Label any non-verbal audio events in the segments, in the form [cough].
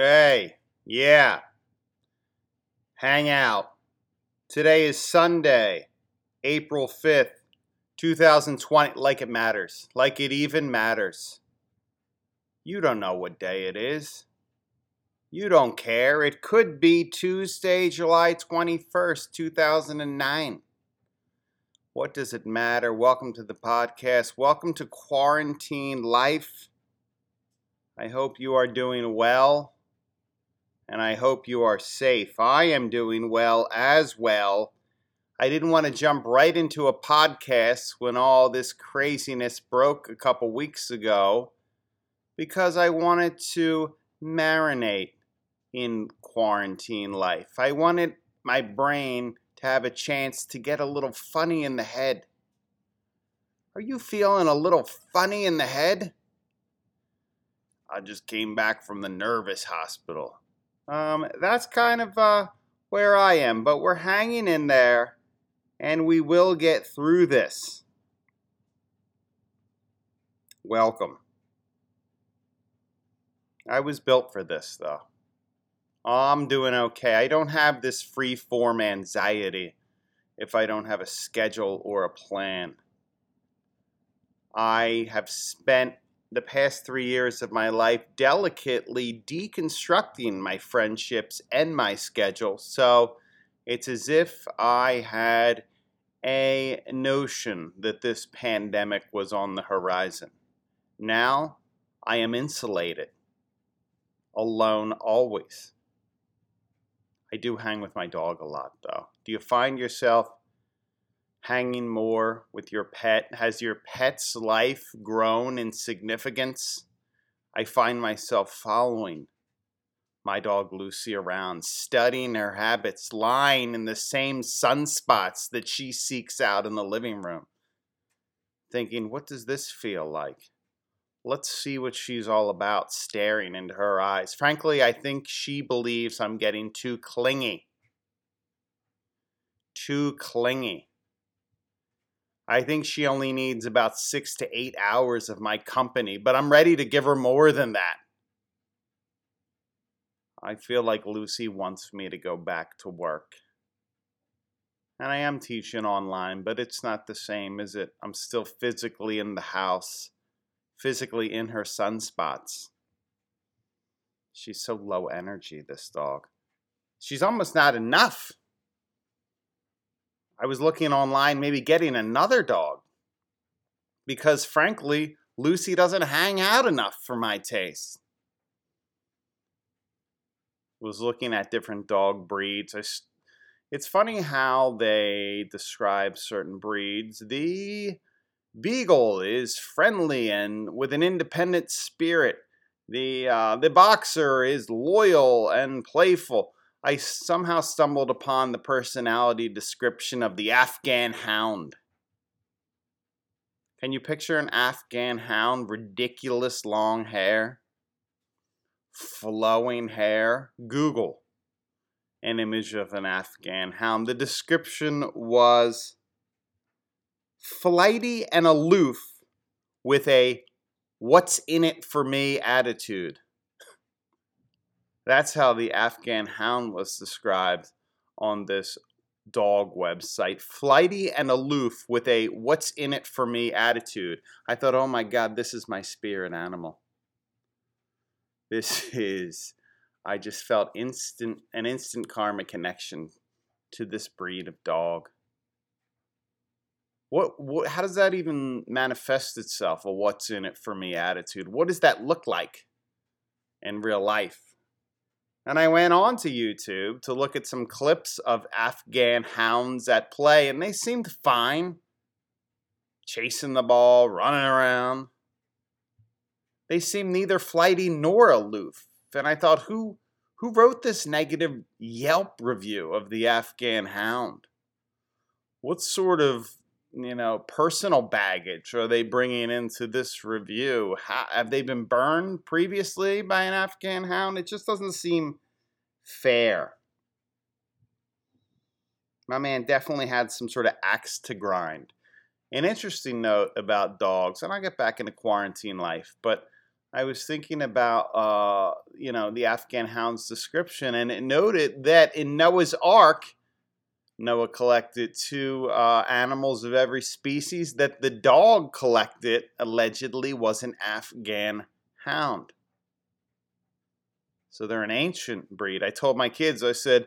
Hey, yeah. Hang out. Today is Sunday, April 5th, 2020. Like it matters. Like it even matters. You don't know what day it is. You don't care. It could be Tuesday, July 21st, 2009. What does it matter? Welcome to the podcast. Welcome to Quarantine Life. I hope you are doing well and I hope you are safe. I am doing well as well. I didn't want to jump right into a podcast when all this craziness broke a couple weeks ago because I wanted to marinate in quarantine life. I wanted my brain to have a chance to get a little funny in the head. Are you feeling a little funny in the head? I just came back from the nervous hospital. Um, that's kind of uh, where I am, but we're hanging in there and we will get through this. Welcome. I was built for this, though. I'm doing okay. I don't have this free form anxiety if I don't have a schedule or a plan. I have spent the past three years of my life delicately deconstructing my friendships and my schedule. So it's as if I had a notion that this pandemic was on the horizon. Now I am insulated, alone always. I do hang with my dog a lot, though. Do you find yourself hanging more with your pet? Has your pet's life grown in significance? I find myself following my dog Lucy around, studying her habits, lying in the same sunspots that she seeks out in the living room, thinking, what does this feel like? Let's see what she's all about, staring into her eyes. Frankly, I think she believes I'm getting too clingy. Too clingy. I think she only needs about six to eight hours of my company, but I'm ready to give her more than that. I feel like Lucy wants me to go back to work. And I am teaching online, but it's not the same, is it? I'm still physically in the house, physically in her sunspots. She's so low energy, this dog. She's almost not enough. I was looking online, maybe getting another dog. Because frankly, Lucy doesn't hang out enough for my taste. Was looking at different dog breeds. I, it's funny how they describe certain breeds. The beagle is friendly and with an independent spirit. The uh, the boxer is loyal and playful. I somehow stumbled upon the personality description of the Afghan hound. Can you picture an Afghan hound? Ridiculous long hair, flowing hair. Google an image of an Afghan hound. The description was flighty and aloof with a what's in it for me attitude. That's how the Afghan hound was described on this dog website. Flighty and aloof with a what's in it for me attitude. I thought, oh my God, this is my spirit animal. This [laughs] is, I just felt instant, an instant karma connection to this breed of dog. What, what, how does that even manifest itself? A what's in it for me attitude? What does that look like in real life? And I went on to YouTube to look at some clips of Afghan hounds at play, and they seemed fine. Chasing the ball, running around. They seemed neither flighty nor aloof. And I thought, who who wrote this negative Yelp review of the Afghan hound? What sort of you know personal baggage are they bringing into this review? How, have they been burned previously by an afghan hound? It just doesn't seem fair. My man definitely had some sort of axe to grind. An interesting note about dogs and i'll get back into quarantine life but I was thinking about, uh, you know, the Afghan hound's description, and it noted that in Noah's Ark, Noah collected two uh, animals of every species. That the dog collected allegedly was an Afghan hound. So they're an ancient breed. I told my kids, I said,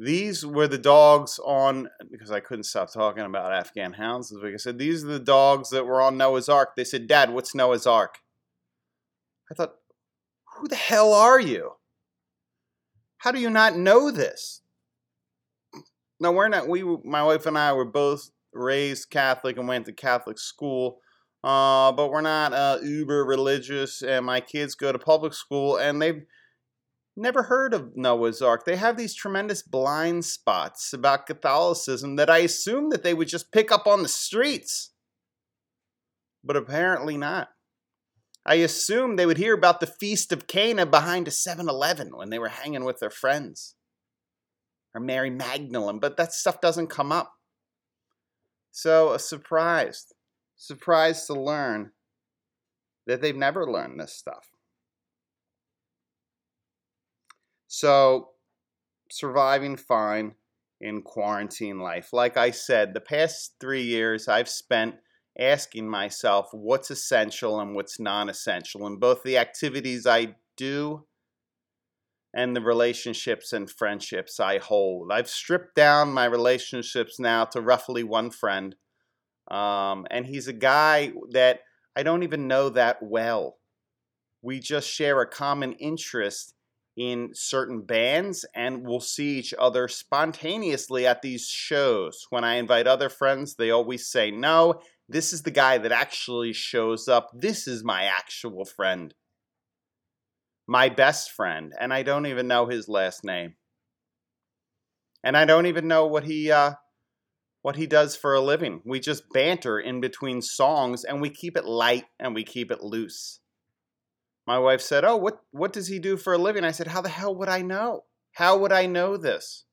these were the dogs on, because I couldn't stop talking about Afghan hounds this week. I said, these are the dogs that were on Noah's Ark. They said, Dad, what's Noah's Ark? I thought, who the hell are you? How do you not know this? No, we're not. We, my wife and I, were both raised Catholic and went to Catholic school. Uh, but we're not uh, uber religious, and my kids go to public school, and they've never heard of Noah's Ark. They have these tremendous blind spots about Catholicism that I assume that they would just pick up on the streets, but apparently not. I assume they would hear about the Feast of Cana behind a 7 Eleven when they were hanging with their friends or Mary Magdalene, but that stuff doesn't come up. So, surprised, surprised to learn that they've never learned this stuff. So, surviving fine in quarantine life. Like I said, the past three years I've spent asking myself what's essential and what's non essential And both the activities I do and the relationships and friendships I hold. I've stripped down my relationships now to roughly one friend. Um, and he's a guy that I don't even know that well. We just share a common interest in certain bands and we'll see each other spontaneously at these shows. When I invite other friends, they always say, No, this is the guy that actually shows up. This is my actual friend my best friend, and I don't even know his last name. And I don't even know what he uh, what he does for a living. We just banter in between songs, and we keep it light and we keep it loose. My wife said, "Oh, what what does he do for a living?" I said, "How the hell would I know? How would I know this?"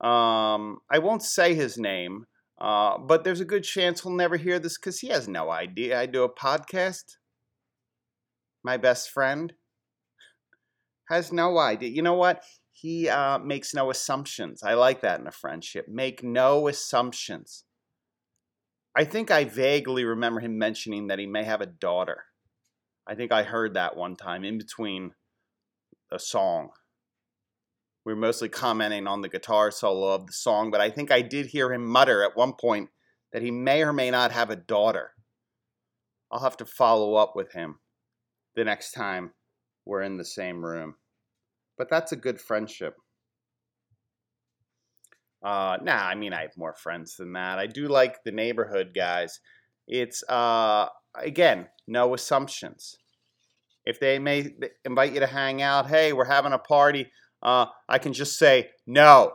Um, I won't say his name, uh, but there's a good chance he'll never hear this because he has no idea I do a podcast my best friend, has no idea. You know what? He uh, makes no assumptions. I like that in a friendship. Make no assumptions. I think I vaguely remember him mentioning that he may have a daughter. I think I heard that one time in between a song. We were mostly commenting on the guitar solo of the song, but I think I did hear him mutter at one point that he may or may not have a daughter. I'll have to follow up with him the next time we're in the same room. But that's a good friendship. Uh, nah, I mean, I have more friends than that. I do like the neighborhood guys. It's, uh, again, no assumptions. If they may invite you to hang out, hey, we're having a party, uh, I can just say no.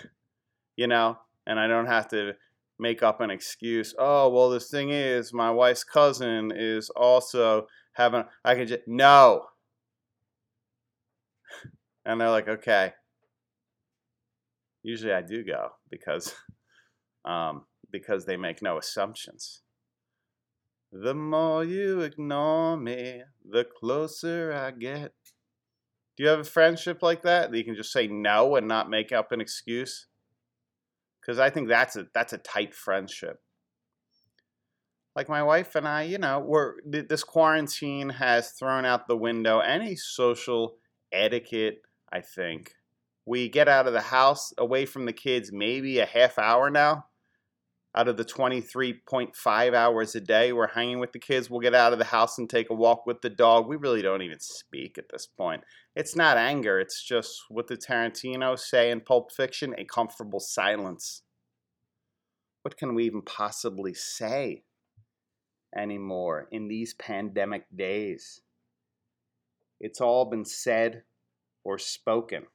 [laughs] you know, and I don't have to make up an excuse. Oh, well, the thing is, my wife's cousin is also having, I can just, no. [laughs] And they're like, okay. Usually I do go because, [laughs] um, because they make no assumptions. The more you ignore me, the closer I get. Do you have a friendship like that that you can just say no and not make up an excuse? Because I think that's a that's a tight friendship like my wife and I, you know, we're this quarantine has thrown out the window any social etiquette, I think. We get out of the house away from the kids maybe a half hour now. Out of the 23.5 hours a day we're hanging with the kids, we'll get out of the house and take a walk with the dog. We really don't even speak at this point. It's not anger, it's just what the Tarantino say in Pulp Fiction? A comfortable silence. What can we even possibly say? Anymore in these pandemic days. It's all been said or spoken.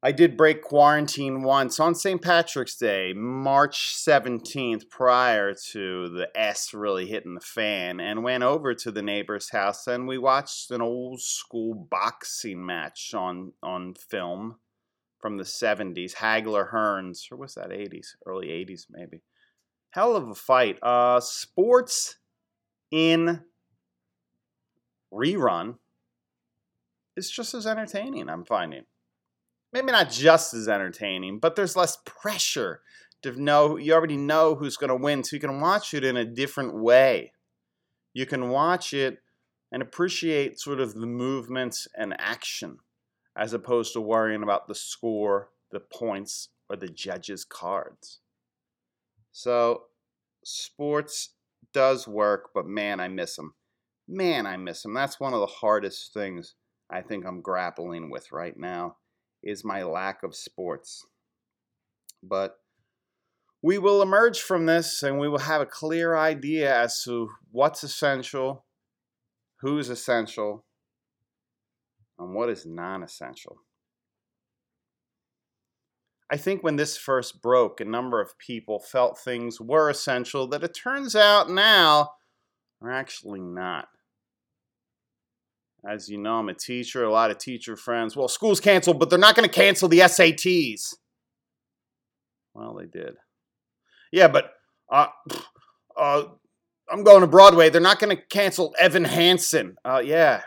I did break quarantine once on St. Patrick's Day, March 17th, prior to the S really hitting the fan, and went over to the neighbor's house and we watched an old school boxing match on, on film from the 70s, Hagler Hearns, or was that 80s? Early 80s, maybe hell of a fight. Uh, sports in rerun is just as entertaining, I'm finding. Maybe not just as entertaining, but there's less pressure to know you already know who's going to win, so you can watch it in a different way. You can watch it and appreciate sort of the movements and action as opposed to worrying about the score, the points, or the judges' cards. So, sports does work, but man, I miss them. Man, I miss them. That's one of the hardest things I think I'm grappling with right now is my lack of sports. But we will emerge from this and we will have a clear idea as to what's essential, who's essential, and what is non essential. I think when this first broke, a number of people felt things were essential that it turns out now are actually not. As you know, I'm a teacher, a lot of teacher friends. Well, school's canceled, but they're not going to cancel the SATs. Well, they did. Yeah, but uh, uh, I'm going to Broadway. They're not going to cancel Evan Hansen. Uh, yeah,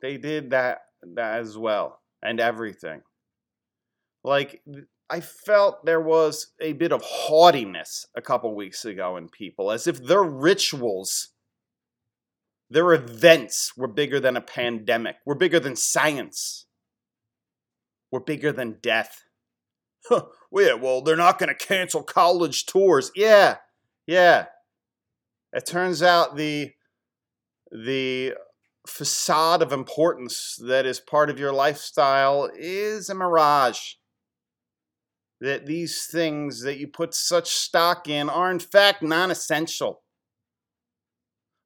they did that, that as well, and everything. Like, I felt there was a bit of haughtiness a couple weeks ago in people, as if their rituals, their events were bigger than a pandemic, were bigger than science, were bigger than death. well, yeah, well, they're not going to cancel college tours. Yeah, yeah. It turns out the the facade of importance that is part of your lifestyle is a mirage that these things that you put such stock in are in fact non essential.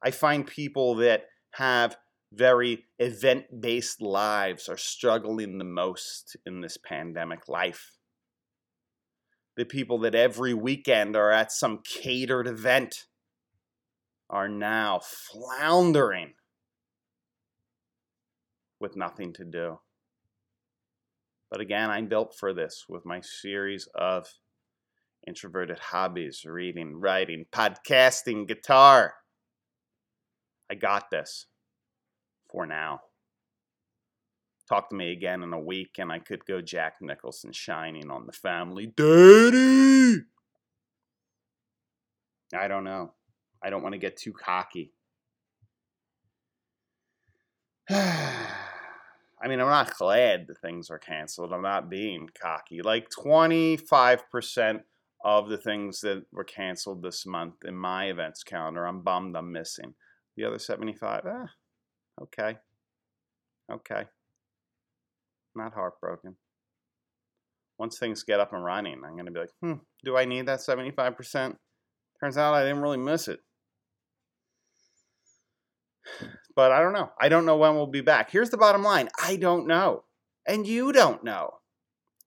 I find people that have very event based lives are struggling the most in this pandemic life. The people that every weekend are at some catered event are now floundering with nothing to do. But again, I'm built for this with my series of introverted hobbies reading, writing, podcasting, guitar. I got this for now. Talk to me again in a week, and I could go Jack Nicholson shining on the family. Daddy! I don't know. I don't want to get too cocky. [sighs] [sighs] I mean, I'm not glad the things are canceled. I'm not being cocky. Like 25% of the things that were canceled this month in my events calendar, I'm bummed I'm missing. The other 75, eh, okay. Okay. Not heartbroken. Once things get up and running, I'm going to be like, hmm, do I need that 75%? Turns out I didn't really miss it. But I don't know. I don't know when we'll be back. Here's the bottom line I don't know. And you don't know.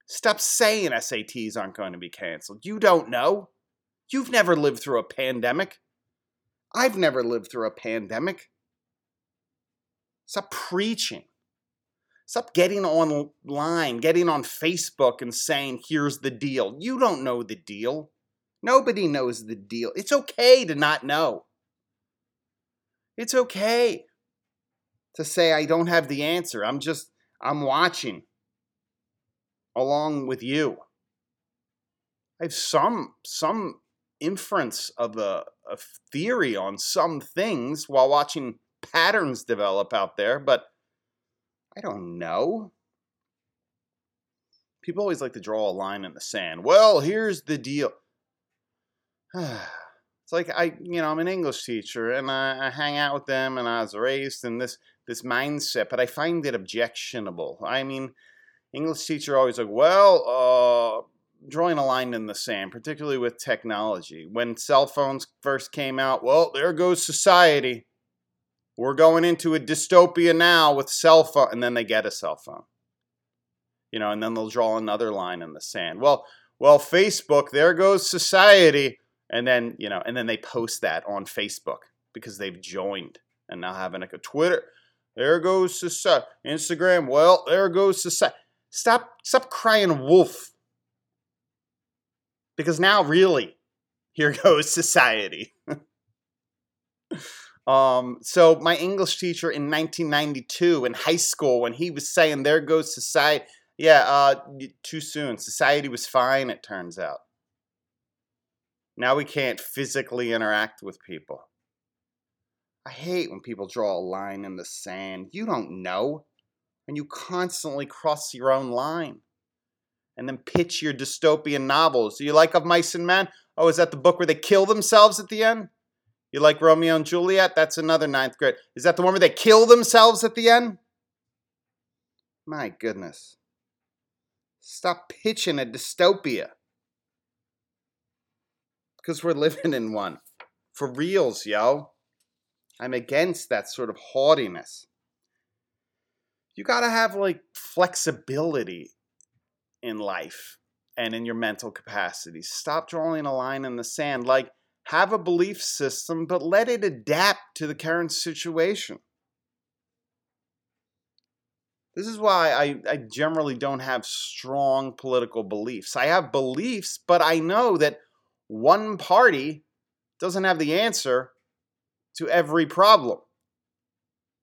Stop saying SATs aren't going to be canceled. You don't know. You've never lived through a pandemic. I've never lived through a pandemic. Stop preaching. Stop getting online, getting on Facebook and saying, here's the deal. You don't know the deal. Nobody knows the deal. It's okay to not know. It's okay to say I don't have the answer. I'm just, I'm watching along with you. I have some, some inference of a, a theory on some things while watching patterns develop out there, but I don't know. People always like to draw a line in the sand. Well, here's the deal. [sighs] It's like I, you know, I'm an English teacher and I, I, hang out with them and I was raised in this this mindset, but I find it objectionable. I mean, English teacher always like, well, uh, drawing a line in the sand, particularly with technology. When cell phones first came out, well, there goes society. We're going into a dystopia now with cell phone, and then they get a cell phone. You know, and then they'll draw another line in the sand. Well, well, Facebook, there goes society and then you know and then they post that on facebook because they've joined and now having like a twitter there goes society instagram well there goes society stop stop crying wolf because now really here [laughs] goes society [laughs] Um, so my English teacher in 1992 in high school, when he was saying "There goes society," yeah, uh, too soon. Society was fine. It turns out. Now we can't physically interact with people. I hate when people draw a line in the sand. You don't know. And you constantly cross your own line. And then pitch your dystopian novels. Do you like Of Mice and Men? Oh, is that the book where they kill themselves at the end? You like Romeo and Juliet? That's another ninth grade. Is that the one where they kill themselves at the end? My goodness. Stop pitching a dystopia. Because we're living in one. For reals, yo. I'm against that sort of haughtiness. You got to have like flexibility in life and in your mental capacity. Stop drawing a line in the sand. Like, have a belief system, but let it adapt to the current situation. This is why I, I generally don't have strong political beliefs. I have beliefs, but I know that one party doesn't have the answer to every problem.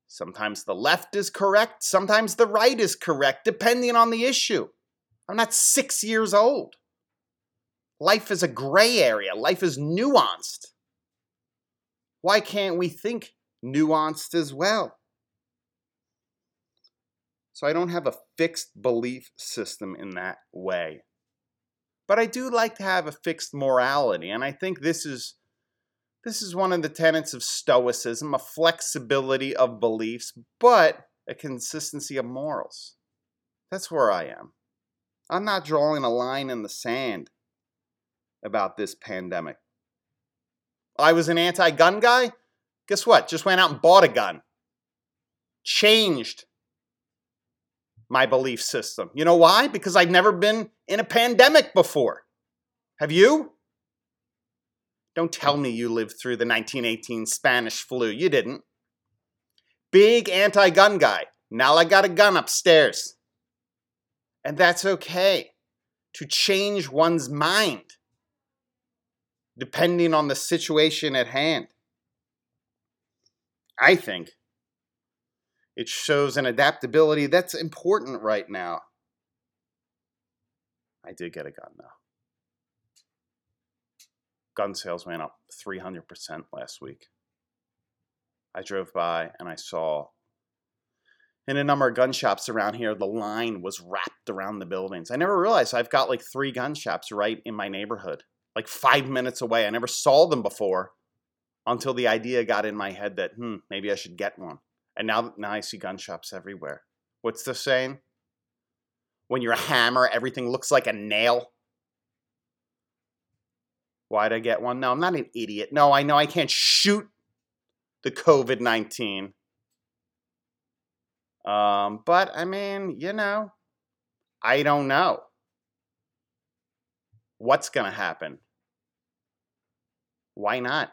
Sometimes the left is correct, sometimes the right is correct, depending on the issue. I'm not six years old. Life is a gray area, life is nuanced. Why can't we think nuanced as well? So I don't have a fixed belief system in that way. But I do like to have a fixed morality, and I think this is this is one of the tenets of Stoicism a flexibility of beliefs, but a consistency of morals. That's where I am. I'm not drawing a line in the sand about this pandemic. I was an anti gun guy. Guess what? Just went out and bought a gun. Changed my belief system. You know why? Because I've never been in a pandemic before. Have you? Don't tell me you lived through the 1918 Spanish flu. You didn't. Big anti gun guy. Now I got a gun upstairs. And that's okay to change one's mind depending on the situation at hand. I think it shows an adaptability that's important right now. I did get a gun though gun sales went up 300% last week. I drove by and I saw in a number of gun shops around here, the line was wrapped around the buildings. I never realized I've got like three gun shops right in my neighborhood, like five minutes away. I never saw them before until the idea got in my head that, hmm, maybe I should get one. And now, now I see gun shops everywhere. What's the saying? When you're a hammer, everything looks like a nail. Why'd I get one? No, I'm not an idiot. No, I know I can't shoot the COVID 19. Um, but I mean, you know, I don't know what's going to happen. Why not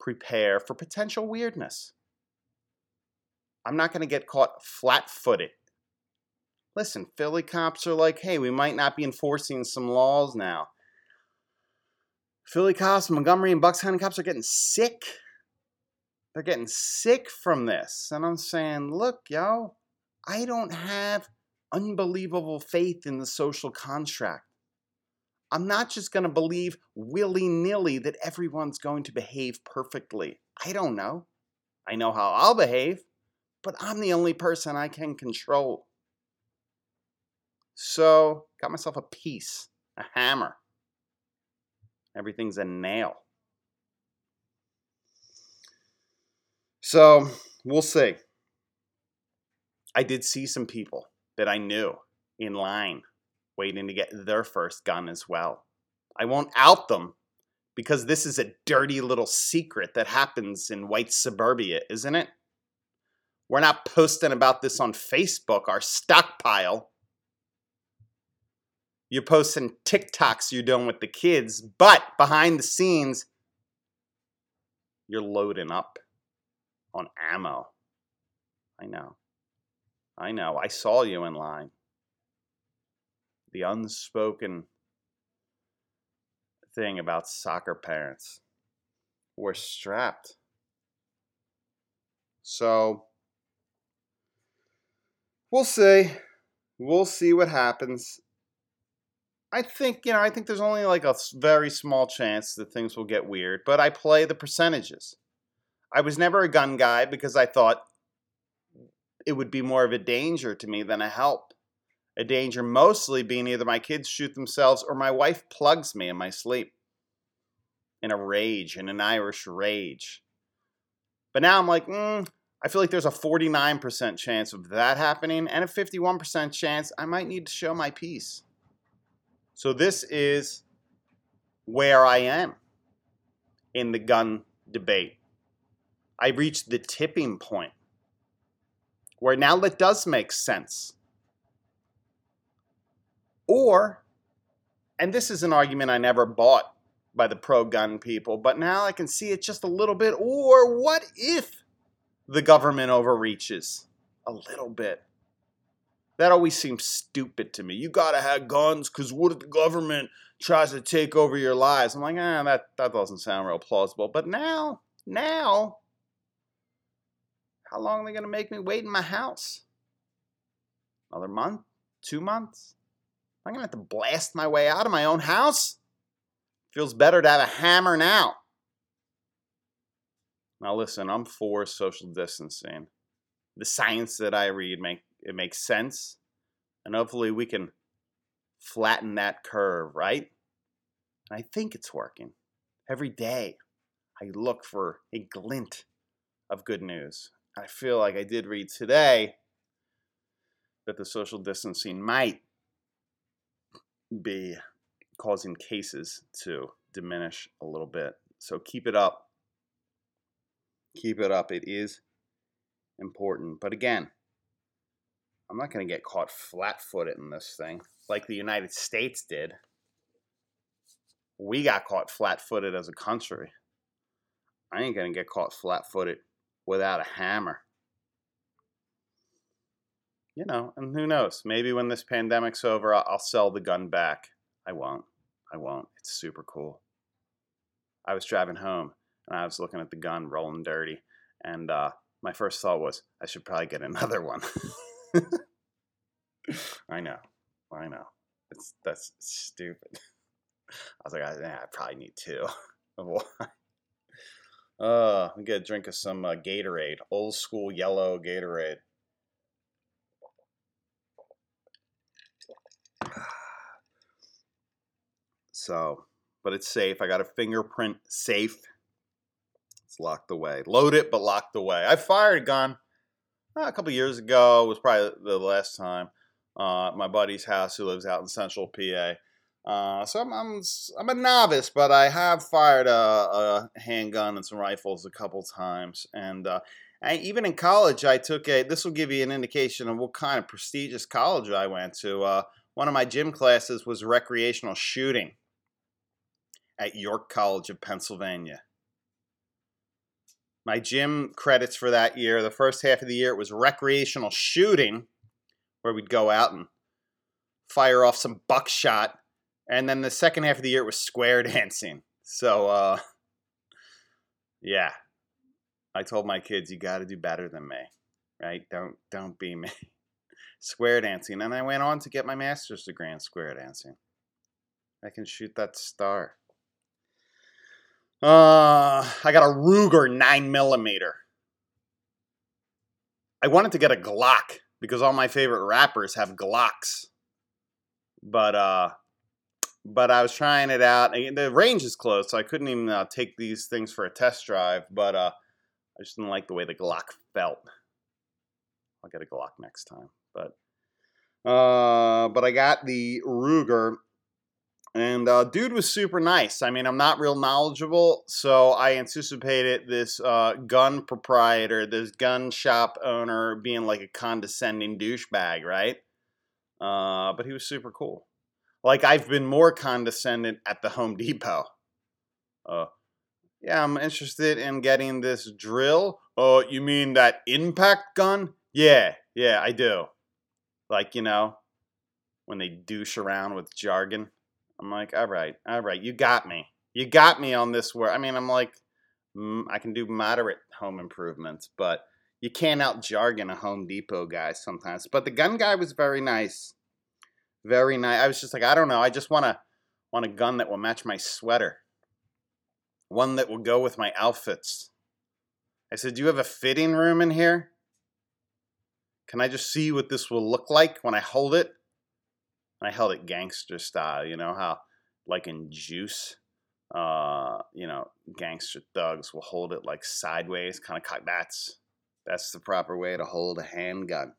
prepare for potential weirdness? I'm not going to get caught flat footed. Listen, Philly cops are like, hey, we might not be enforcing some laws now. Philly cops, Montgomery, and Bucks County cops are getting sick. They're getting sick from this. And I'm saying, look, yo, I don't have unbelievable faith in the social contract. I'm not just going to believe willy nilly that everyone's going to behave perfectly. I don't know. I know how I'll behave, but I'm the only person I can control. So, got myself a piece, a hammer. Everything's a nail. So we'll see. I did see some people that I knew in line waiting to get their first gun as well. I won't out them because this is a dirty little secret that happens in white suburbia, isn't it? We're not posting about this on Facebook, our stockpile. You're posting TikToks you're doing with the kids, but behind the scenes, you're loading up on ammo. I know. I know. I saw you in line. The unspoken thing about soccer parents. We're strapped. So we'll see. We'll see what happens. I think, you know, I think there's only like a very small chance that things will get weird, but I play the percentages. I was never a gun guy because I thought it would be more of a danger to me than a help. A danger mostly being either my kids shoot themselves or my wife plugs me in my sleep in a rage, in an Irish rage. But now I'm like, mm, I feel like there's a 49% chance of that happening and a 51% chance I might need to show my piece. So this is where I am in the gun debate. I reached the tipping point where now that does make sense. Or, and this is an argument I never bought by the pro gun people, but now I can see it just a little bit. Or what if the government overreaches a little bit? That always seems stupid to me. You gotta have guns because what if the government tries to take over your lives? I'm like, ah, that, that doesn't sound real plausible. But now, now, how long are they gonna make me wait in my house? Another month? Two months? I'm gonna have to blast my way out of my own house? Feels better to have a hammer now. Now listen, I'm for social distancing. The science that I read make it makes sense. And hopefully we can flatten that curve, right? And I think it's working. Every day I look for a glint of good news. I feel like I did read today that the social distancing might be causing cases to diminish a little bit. So keep it up. Keep it up. It is important. But again, I'm not going to get caught flat footed in this thing like the United States did. We got caught flat footed as a country. I ain't going to get caught flat footed without a hammer. You know, and who knows? Maybe when this pandemic's over, I'll sell the gun back. I won't. I won't. It's super cool. I was driving home and I was looking at the gun rolling dirty, and uh, my first thought was, I should probably get [laughs] another one. I know. I know. It's that's stupid. I was like, I, I probably need two. [laughs] uh, we get a drink of some uh, Gatorade, old school yellow Gatorade. [sighs] So, but it's safe. I got a fingerprint safe. It's locked away. Load it, but locked away. I fired a gun uh, a couple years ago. It was probably the last time. Uh, my buddy's house, who lives out in Central PA. Uh, so I'm, I'm, I'm a novice, but I have fired a, a handgun and some rifles a couple times. And uh, I, even in college, I took a. This will give you an indication of what kind of prestigious college I went to. Uh, one of my gym classes was recreational shooting at York College of Pennsylvania. My gym credits for that year, the first half of the year, it was recreational shooting, where we'd go out and fire off some buckshot. And then the second half of the year, it was square [laughs] dancing. So, uh, yeah, I told my kids, you got to do better than me, right? Don't don't be me. [laughs] square dancing, and I went on to get my master's degree in square dancing. I can shoot that star. Uh, I got a Ruger 9 millimeter. I wanted to get a Glock because all my favorite rappers have Glocks. But uh but I was trying it out. The range is closed, so I couldn't even uh, take these things for a test drive. But uh, I just didn't like the way the Glock felt. I'll get a Glock next time. But uh, but I got the Ruger, and uh, dude was super nice. I mean, I'm not real knowledgeable, so I anticipated this uh, gun proprietor, this gun shop owner, being like a condescending douchebag, right? Uh, but he was super cool. Like I've been more condescending at the Home Depot. Uh, yeah, I'm interested in getting this drill. Oh, you mean that impact gun? Yeah, yeah, I do. Like you know, when they douche around with jargon. I'm like, all right, all right, you got me. You got me on this word. I mean, I'm like, mm, I can do moderate home improvements, but you can't out jargon a Home Depot guy sometimes. But the gun guy was very nice. Very nice. I was just like, I don't know. I just want to want a gun that will match my sweater. One that will go with my outfits. I said, Do you have a fitting room in here? Can I just see what this will look like when I hold it? And I held it gangster style, you know how, like in Juice, uh, you know, gangster thugs will hold it like sideways, kind of cock. That's that's the proper way to hold a handgun.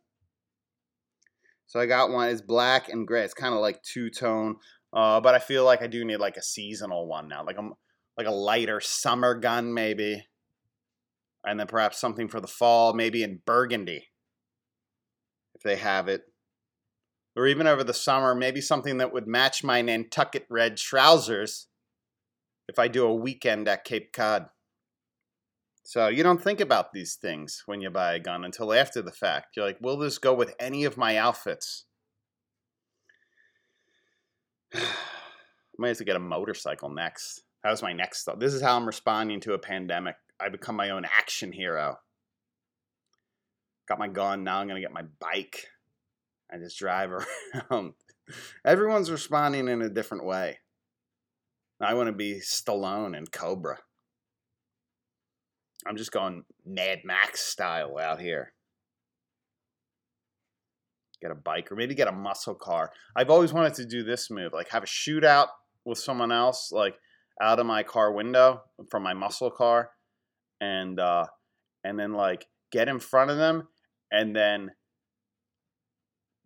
So I got one. It's black and gray. It's kind of like two tone, uh, but I feel like I do need like a seasonal one now, like a like a lighter summer gun maybe, and then perhaps something for the fall, maybe in burgundy, if they have it, or even over the summer, maybe something that would match my Nantucket red trousers if I do a weekend at Cape Cod. So you don't think about these things when you buy a gun until after the fact. You're like, will this go with any of my outfits? I [sighs] might as well get a motorcycle next. That was my next thought. This is how I'm responding to a pandemic. I become my own action hero. Got my gun, now I'm to get my bike. I just drive [laughs] around. Everyone's responding in a different way. I want to be Stallone and Cobra. I'm just going Mad Max style out here. Get a bike or maybe get a muscle car. I've always wanted to do this move, like have a shootout with someone else, like out of my car window from my muscle car, and uh, and then like get in front of them and then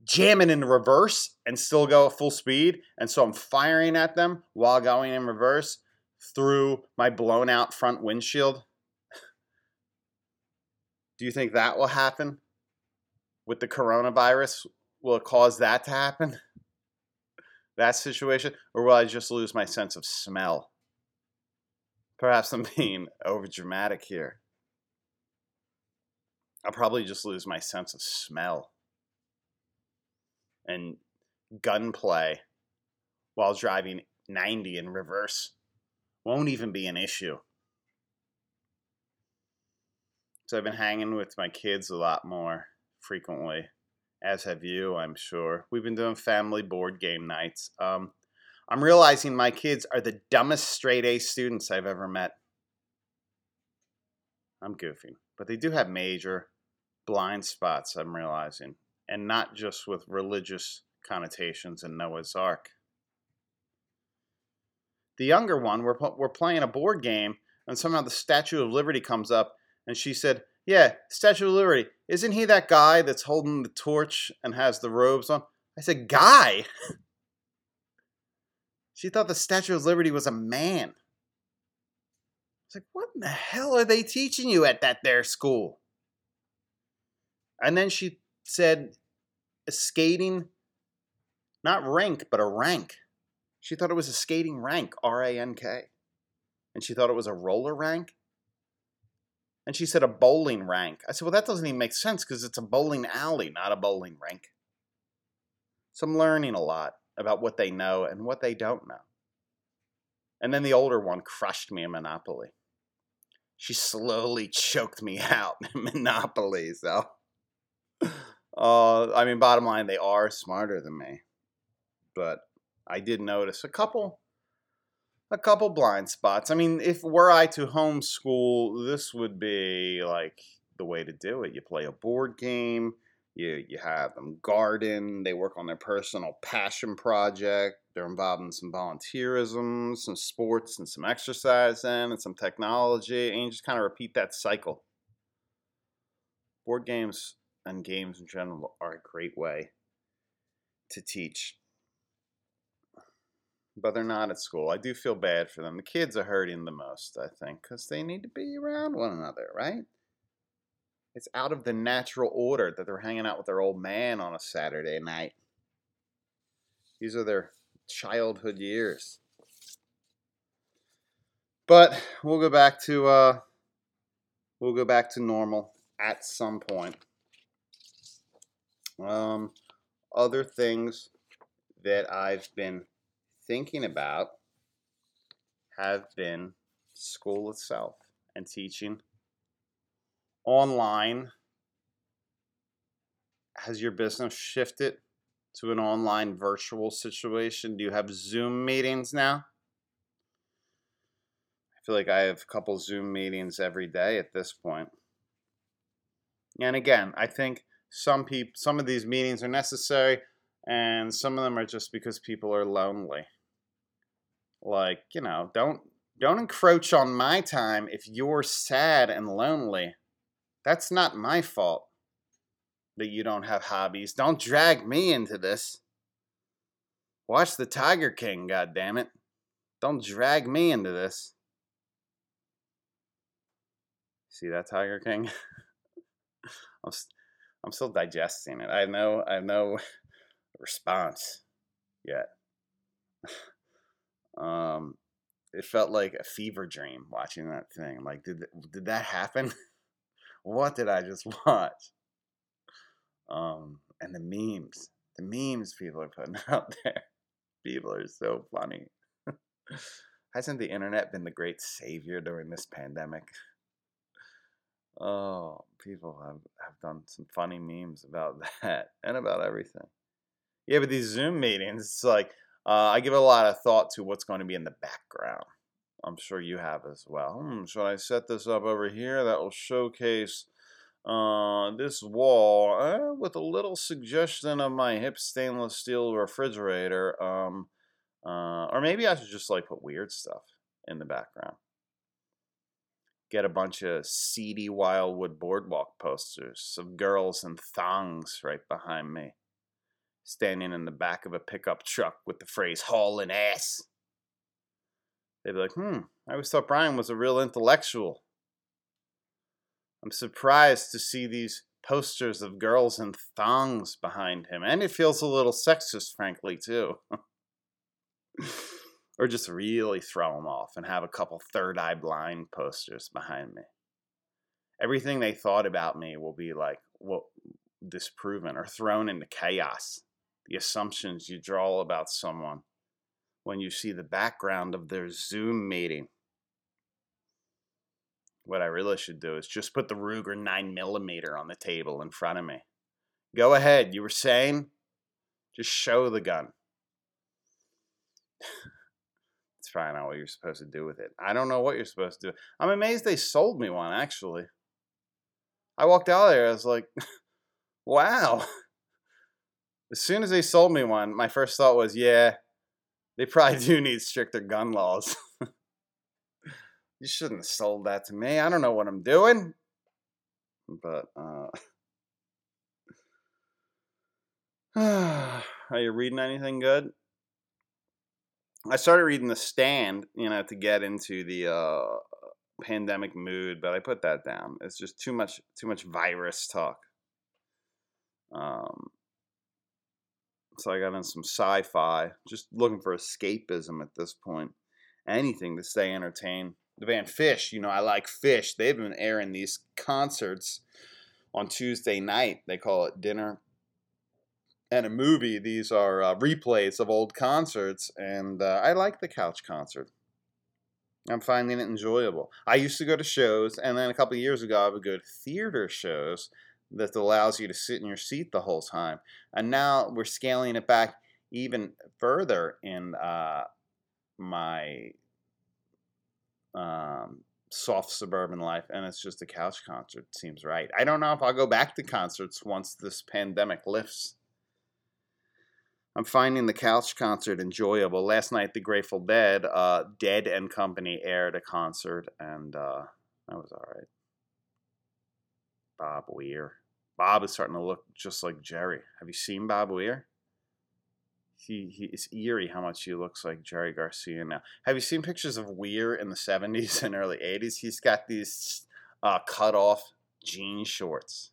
jam it in reverse and still go at full speed. And so I'm firing at them while going in reverse through my blown out front windshield. Do you think that will happen with the coronavirus? Will it cause that to happen? That situation? Or will I just lose my sense of smell? Perhaps I'm [laughs] being over dramatic here. I'll probably just lose my sense of smell and gunplay while driving 90 in reverse won't even be an issue. So I've been hanging with my kids a lot more frequently, as have you, I'm sure. We've been doing family board game nights. Um, I'm realizing my kids are the dumbest straight A students I've ever met. I'm goofing, but they do have major blind spots, I'm realizing and not just with religious connotations in Noah's Ark. The younger one, we're, we're playing a board game, and somehow the Statue of Liberty comes up, and she said, Yeah, Statue of Liberty, isn't he that guy that's holding the torch and has the robes on? I said, Guy? [laughs] she thought the Statue of Liberty was a man. I was like, What in the hell are they teaching you at that there school? And then she said a skating, not rank, but a rank. She thought it was a skating rank, R A N K. And she thought it was a roller rank. And she said a bowling rank. I said, well, that doesn't even make sense because it's a bowling alley, not a bowling rink. So I'm learning a lot about what they know and what they don't know. And then the older one crushed me in Monopoly. She slowly [laughs] choked me out in Monopoly. So [laughs] uh, I mean, bottom line, they are smarter than me, but I did notice a couple, a couple blind spots. I mean, if were I to homeschool, this would be like the way to do it. You play a board game. You, you have them garden. They work on their personal passion project. They're involved in some volunteerism, some sports, and some exercise, and some technology. And you just kind of repeat that cycle. Board games and games in general are a great way to teach. But they're not at school. I do feel bad for them. The kids are hurting the most, I think, because they need to be around one another, right? It's out of the natural order that they're hanging out with their old man on a Saturday night. These are their childhood years. But we'll go back to uh, we'll go back to normal at some point. Um, other things that I've been thinking about have been school itself and teaching online has your business shifted to an online virtual situation? Do you have Zoom meetings now? I feel like I have a couple Zoom meetings every day at this point. And again, I think some people some of these meetings are necessary and some of them are just because people are lonely. Like, you know, don't don't encroach on my time if you're sad and lonely. That's not my fault that you don't have hobbies. Don't drag me into this. Watch the Tiger King, God damn it! Don't drag me into this. See that Tiger King? [laughs] I'm, still digesting it. I know I have [laughs] no response yet. um, it felt like a fever dream watching that thing. Like, did did that happen? [laughs] what did I just [laughs] watch? Um, and the memes, the memes people are putting out there. People are so funny. Hasn't the internet been the great savior during this pandemic? Oh, people have, have done some funny memes about [laughs] that and about everything. Yeah, but these Zoom meetings, it's like uh, I give a lot of thought to what's going to be in the background. I'm sure you have as well. Hmm, should I set this up over here? That will showcase uh, this wall uh, with a little suggestion of my hip stainless steel refrigerator. Um, uh, or maybe I should just like put weird stuff in the background. Get a bunch of seedy Wildwood Boardwalk posters of girls in thongs right behind me, standing in the back of a pickup truck with the phrase hauling ass. They'd be like, hmm, I always thought Brian was a real intellectual. I'm surprised to see these posters of girls in thongs behind him, and it feels a little sexist, frankly, too. [laughs] or just really throw them off and have a couple third eye blind posters behind me. Everything they thought about me will be like well, disproven or thrown into chaos. The assumptions you draw about someone when you see the background of their Zoom meeting what I really should do is just put the Ruger 9mm on the table in front of me. Go ahead, you were saying? Just show the gun. Probably not what you're supposed to do with it. I don't know what you're supposed to do. I'm amazed they sold me one, actually. I walked out there, I was like, [laughs] wow. [laughs] As soon as they sold me one, my first thought was, yeah, they probably [laughs] do need stricter gun laws. You shouldn't have sold that to me. I don't know what I'm doing. But, uh. [sighs] Are you reading anything good? I started reading The Stand, you know, to get into the uh, pandemic mood, but I put that down. It's just too much, too much virus talk. Um, so I got in some sci-fi, just looking for escapism at this point. Anything to stay entertained the band Phish, you know, I like Phish. They've been airing these concerts on Tuesday night. They call it dinner and a movie. These are uh, replays of old concerts, and uh, I like the couch concert. I'm finding it enjoyable. I used to go to shows, and then a couple years ago, I would go to theater shows that allows you to sit in your seat the whole time. And now we're scaling it back even further in uh, my um, soft suburban life, and it's just a couch concert. Seems right. I don't know if I'll go back to concerts once this pandemic lifts. I'm finding the couch concert enjoyable. Last night, the Grateful Dead, uh, Dead and Company aired a concert, and uh, that was all right. Bob Weir. Bob is starting to look just like Jerry. Have you seen Bob Weir? he, he it's eerie how much he looks like Jerry Garcia now. Have you seen pictures of Weir in the 70s and early 80s? He's got these uh, cut off jean shorts.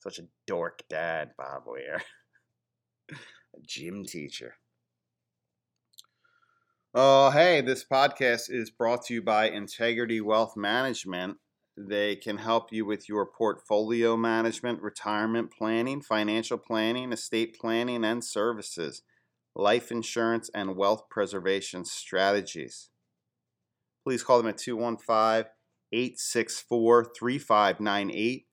Such a dork dad, Bob Weir. [laughs] a gym teacher. Oh, hey, this podcast is brought to you by Integrity Wealth Management. They can help you with your portfolio management, retirement planning, financial planning, estate planning, and services, life insurance, and wealth preservation strategies. Please call them at 215 864 3598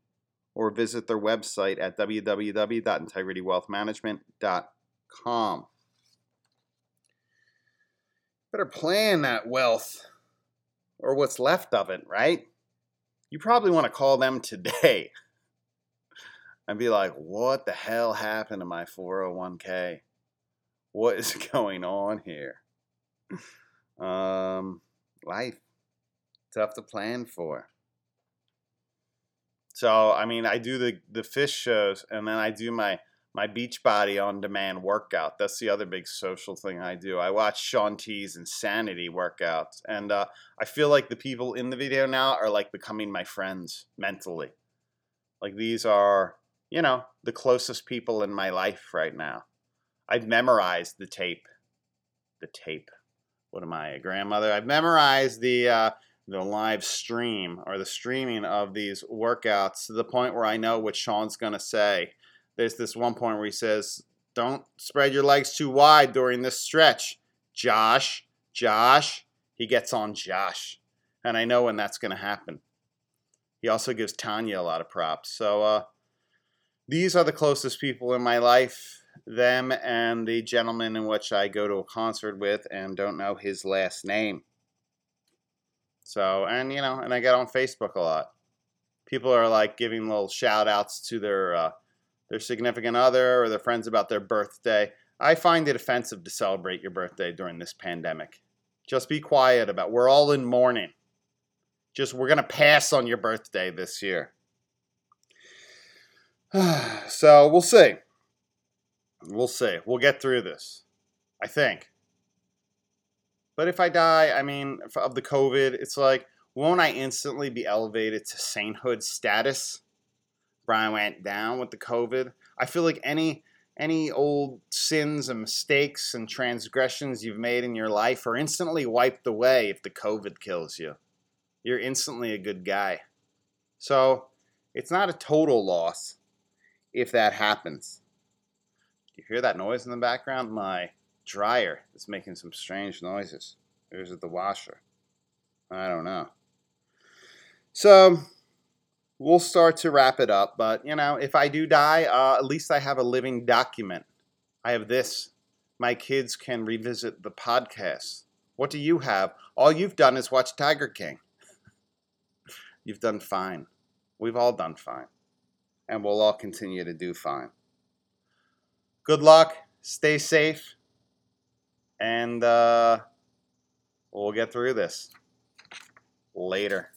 or visit their website at www.integritywealthmanagement.com. Better plan that wealth or what's left of it, right? You probably want to call them today [laughs] and be like, what the hell happened to my 401k? What is [laughs] going on here? [laughs] Um, life. Tough to plan for. So, I mean, I do the, the Phish shows and then I do my, my Beachbody on demand workout. That's the other big social thing I do. I watch Shaun T's Insanity workouts and uh, I feel like the people in the video now are like becoming my friends mentally. Like these are, you know, the closest people in my life right now. I've memorized the tape. The tape. What am I, a grandmother? I've memorized the uh, the live stream or the streaming of these workouts to the point where I know what Shaun's going to say. There's this one point where he says, Don't spread your legs too wide during this stretch. Josh, Josh. He gets on Josh. And I know when that's going to happen. He also gives Tanya a lot of props. So, uh, these are the closest people in my life. Them and the gentleman in which I go to a concert with and don't know his last name. So, and you know, and I get on Facebook a lot. People are like giving little shout outs to their uh, their significant other or their friends about their birthday. I find it offensive to celebrate your birthday during this pandemic. Just be quiet about. We're all in mourning. Just we're gonna pass on your birthday this year. [sighs] so we'll see. We'll see. We'll get through this. I think. But if I die, I mean, of the COVID, it's like, won't I instantly be elevated to sainthood status? Brian went down with the COVID. I feel like any any old sins and mistakes and transgressions you've made in your life are instantly wiped away if the COVID kills you. You're instantly a good guy. So it's not a total loss if that happens. Do you hear that noise in the background? My dryer is making some strange noises. Or is it the washer? I don't know. So we'll start to wrap it up. But, you know, if I do die, uh, at least I have a living document. I have this. My kids can revisit the podcast. What do you have? All you've done is watch Tiger King. [laughs] you've done fine. We've all done fine. And we'll all continue to do fine. Good luck. Stay safe and uh, we'll get through this later.